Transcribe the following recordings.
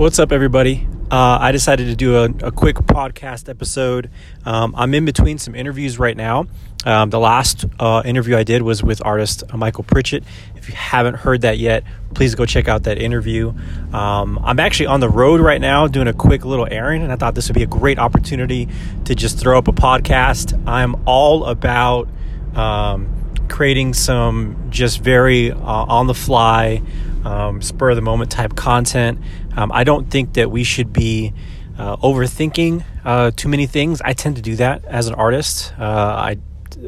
What's up, everybody? Uh, I decided to do a, a quick podcast episode. Um, I'm in between some interviews right now. Um, the last uh, interview I did was with artist Michael Pritchett. If you haven't heard that yet, please go check out that interview. Um, I'm actually on the road right now doing a quick little errand, and I thought this would be a great opportunity to just throw up a podcast. I'm all about um, creating some just very uh, on the fly, um, spur of the moment type content. Um, I don't think that we should be uh, overthinking uh, too many things. I tend to do that as an artist. Uh, I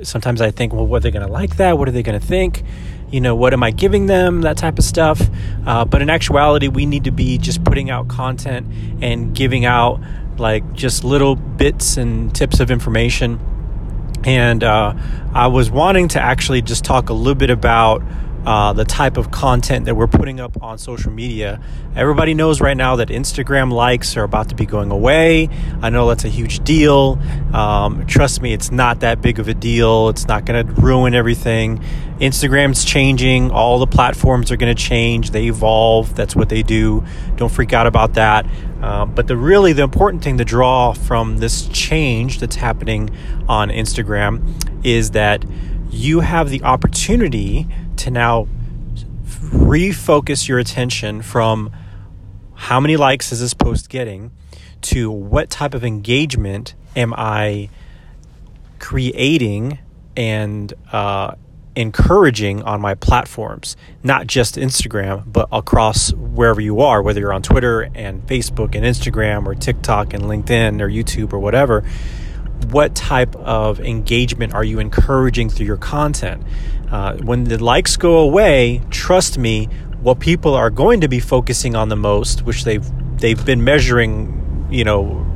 sometimes I think, well, what are they going to like that? What are they going to think? You know, what am I giving them? That type of stuff. Uh, but in actuality, we need to be just putting out content and giving out like just little bits and tips of information. And uh, I was wanting to actually just talk a little bit about uh, the type of content that we're putting up on social media. Everybody knows right now that Instagram likes are about to be going away. I know that's a huge deal. Um, trust me, it's not that big of a deal. It's not going to ruin everything. Instagram's changing. All the platforms are going to change. They evolve. That's what they do. Don't freak out about that. Uh, but the really the important thing to draw from this change that's happening on Instagram is that you have the opportunity to now refocus your attention from how many likes is this post getting to what type of engagement am I creating and uh, encouraging on my platforms, not just Instagram, but across wherever you are, whether you're on Twitter and Facebook and Instagram or TikTok and LinkedIn or YouTube or whatever. What type of engagement are you encouraging through your content? Uh, when the likes go away, trust me, what people are going to be focusing on the most, which they've they've been measuring, you know,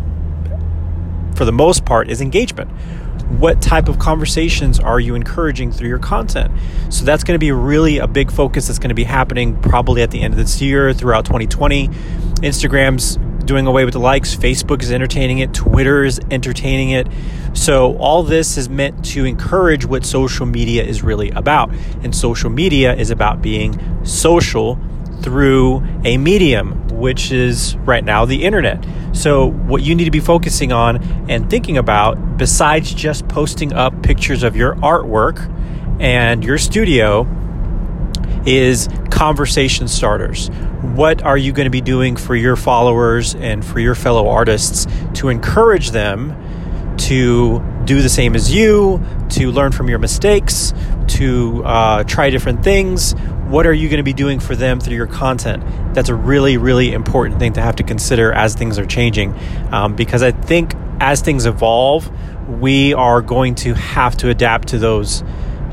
for the most part, is engagement. What type of conversations are you encouraging through your content? So that's going to be really a big focus that's going to be happening probably at the end of this year throughout 2020. Instagram's doing away with the likes. Facebook is entertaining it. Twitter is entertaining it. So, all this is meant to encourage what social media is really about. And social media is about being social through a medium, which is right now the internet. So, what you need to be focusing on and thinking about, besides just posting up pictures of your artwork and your studio, is conversation starters. What are you going to be doing for your followers and for your fellow artists to encourage them to do the same as you, to learn from your mistakes, to uh, try different things? What are you going to be doing for them through your content? That's a really, really important thing to have to consider as things are changing. Um, because I think as things evolve, we are going to have to adapt to those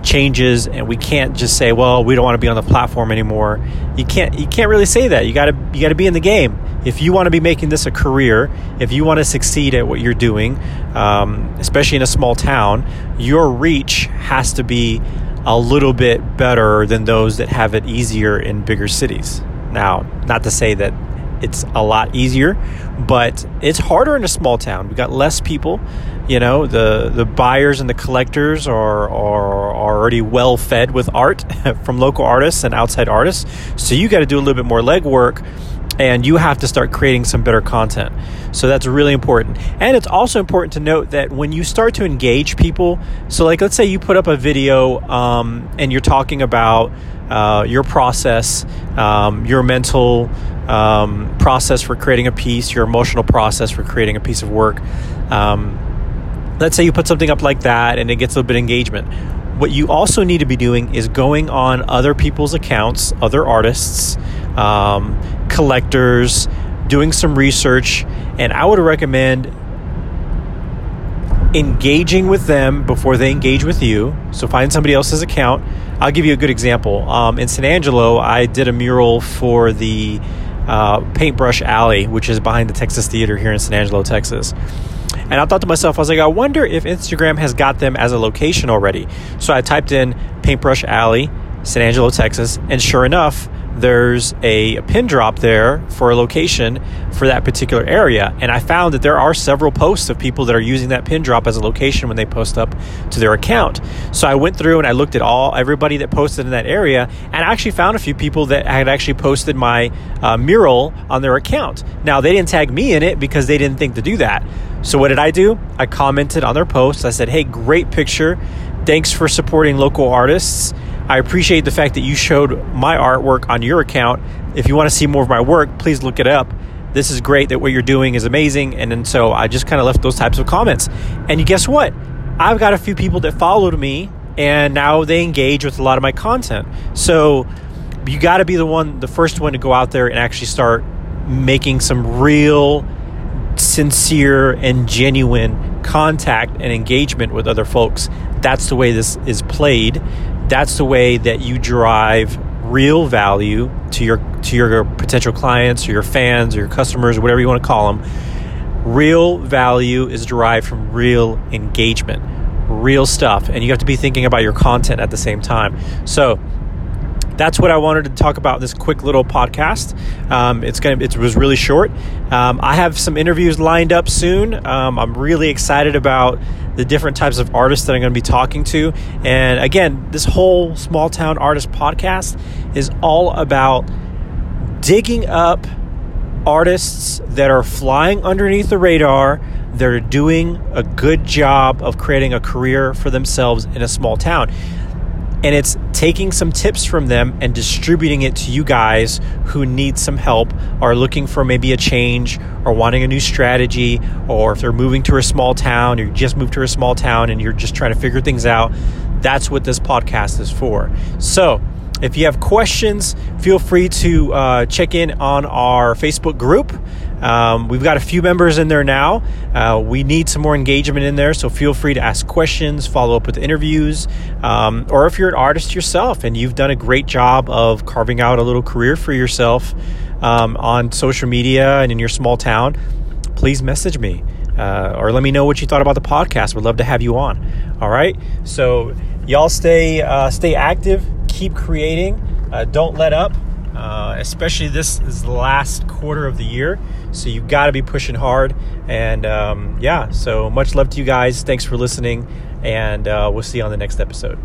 changes and we can't just say well we don't want to be on the platform anymore. You can't you can't really say that. You got to you got to be in the game. If you want to be making this a career if you want to succeed at what you're doing um, especially in a small town your reach has to be a little bit better than those that have it easier in bigger cities. Now not to say that it's a lot easier but it's harder in a small town. We got less people you know the the buyers and the collectors are are, are already well fed with art from local artists and outside artists. So you got to do a little bit more legwork and you have to start creating some better content. So that's really important. And it's also important to note that when you start to engage people so like let's say you put up a video um, and you're talking about uh, your process um, your mental um, process for creating a piece your emotional process for creating a piece of work um, let's say you put something up like that and it gets a little bit of engagement. What you also need to be doing is going on other people's accounts, other artists, um, collectors, doing some research, and I would recommend engaging with them before they engage with you. So find somebody else's account. I'll give you a good example. Um, in San Angelo, I did a mural for the uh, Paintbrush Alley, which is behind the Texas Theater here in San Angelo, Texas. And I thought to myself, I was like, I wonder if Instagram has got them as a location already. So I typed in Paintbrush Alley, San Angelo, Texas, and sure enough, there's a, pin drop there for a location for that particular area. And I found that there are several posts of people that are using that pin drop as a location when they post up to their account. So I went through and I looked at all everybody that posted in that area, and I actually found a few people that had actually posted my uh, mural on their account. Now they didn't tag me in it because they didn't think to do that. So what did I do? I commented on their post. I said, "Hey, great picture. Thanks for supporting local artists." I appreciate the fact that you showed my artwork on your account. If you want to see more of my work, please look it up. This is great that what you're doing is amazing. And then so I just kind of left those types of comments. And you guess what? I've got a few people that followed me and now they engage with a lot of my content. So you got to be the one, the first one to go out there and actually start making some real, sincere, and genuine contact and engagement with other folks. That's the way this is played. That's the way that you drive real value to your to your potential clients or your fans or your customers or whatever you want to call them real value is derived from real engagement real stuff and you have to be thinking about your content at the same time. So that's what I wanted to talk about this quick little podcast. Um, it's gonna it was really short. Um, I have some interviews lined up soon. Um, I'm really excited about the different types of artists that I'm going to be talking to. And again, this whole small town artist podcast is all about digging up artists that are flying underneath the radar that are doing a good job of creating a career for themselves in a small town and it's taking some tips from them and distributing it to you guys who need some help are looking for maybe a change or wanting a new strategy or if they're moving to a small town or you just moved to a small town and you're just trying to figure things out that's what this podcast is for. So if you have questions feel free to uh, check in on our facebook group um, we've got a few members in there now. Uh, we need some more engagement in there, so feel free to ask questions, follow up with interviews, um, or if you're an artist yourself and you've done a great job of carving out a little career for yourself um, on social media and in your small town, please message me. Uh, or let me know what you thought about the podcast. We'd love to have you on. All right. So y'all stay uh, stay active. Keep creating. Uh, don't let up. Uh, especially this is the last quarter of the year. So you've got to be pushing hard. And um, yeah, so much love to you guys. Thanks for listening. And uh, we'll see you on the next episode.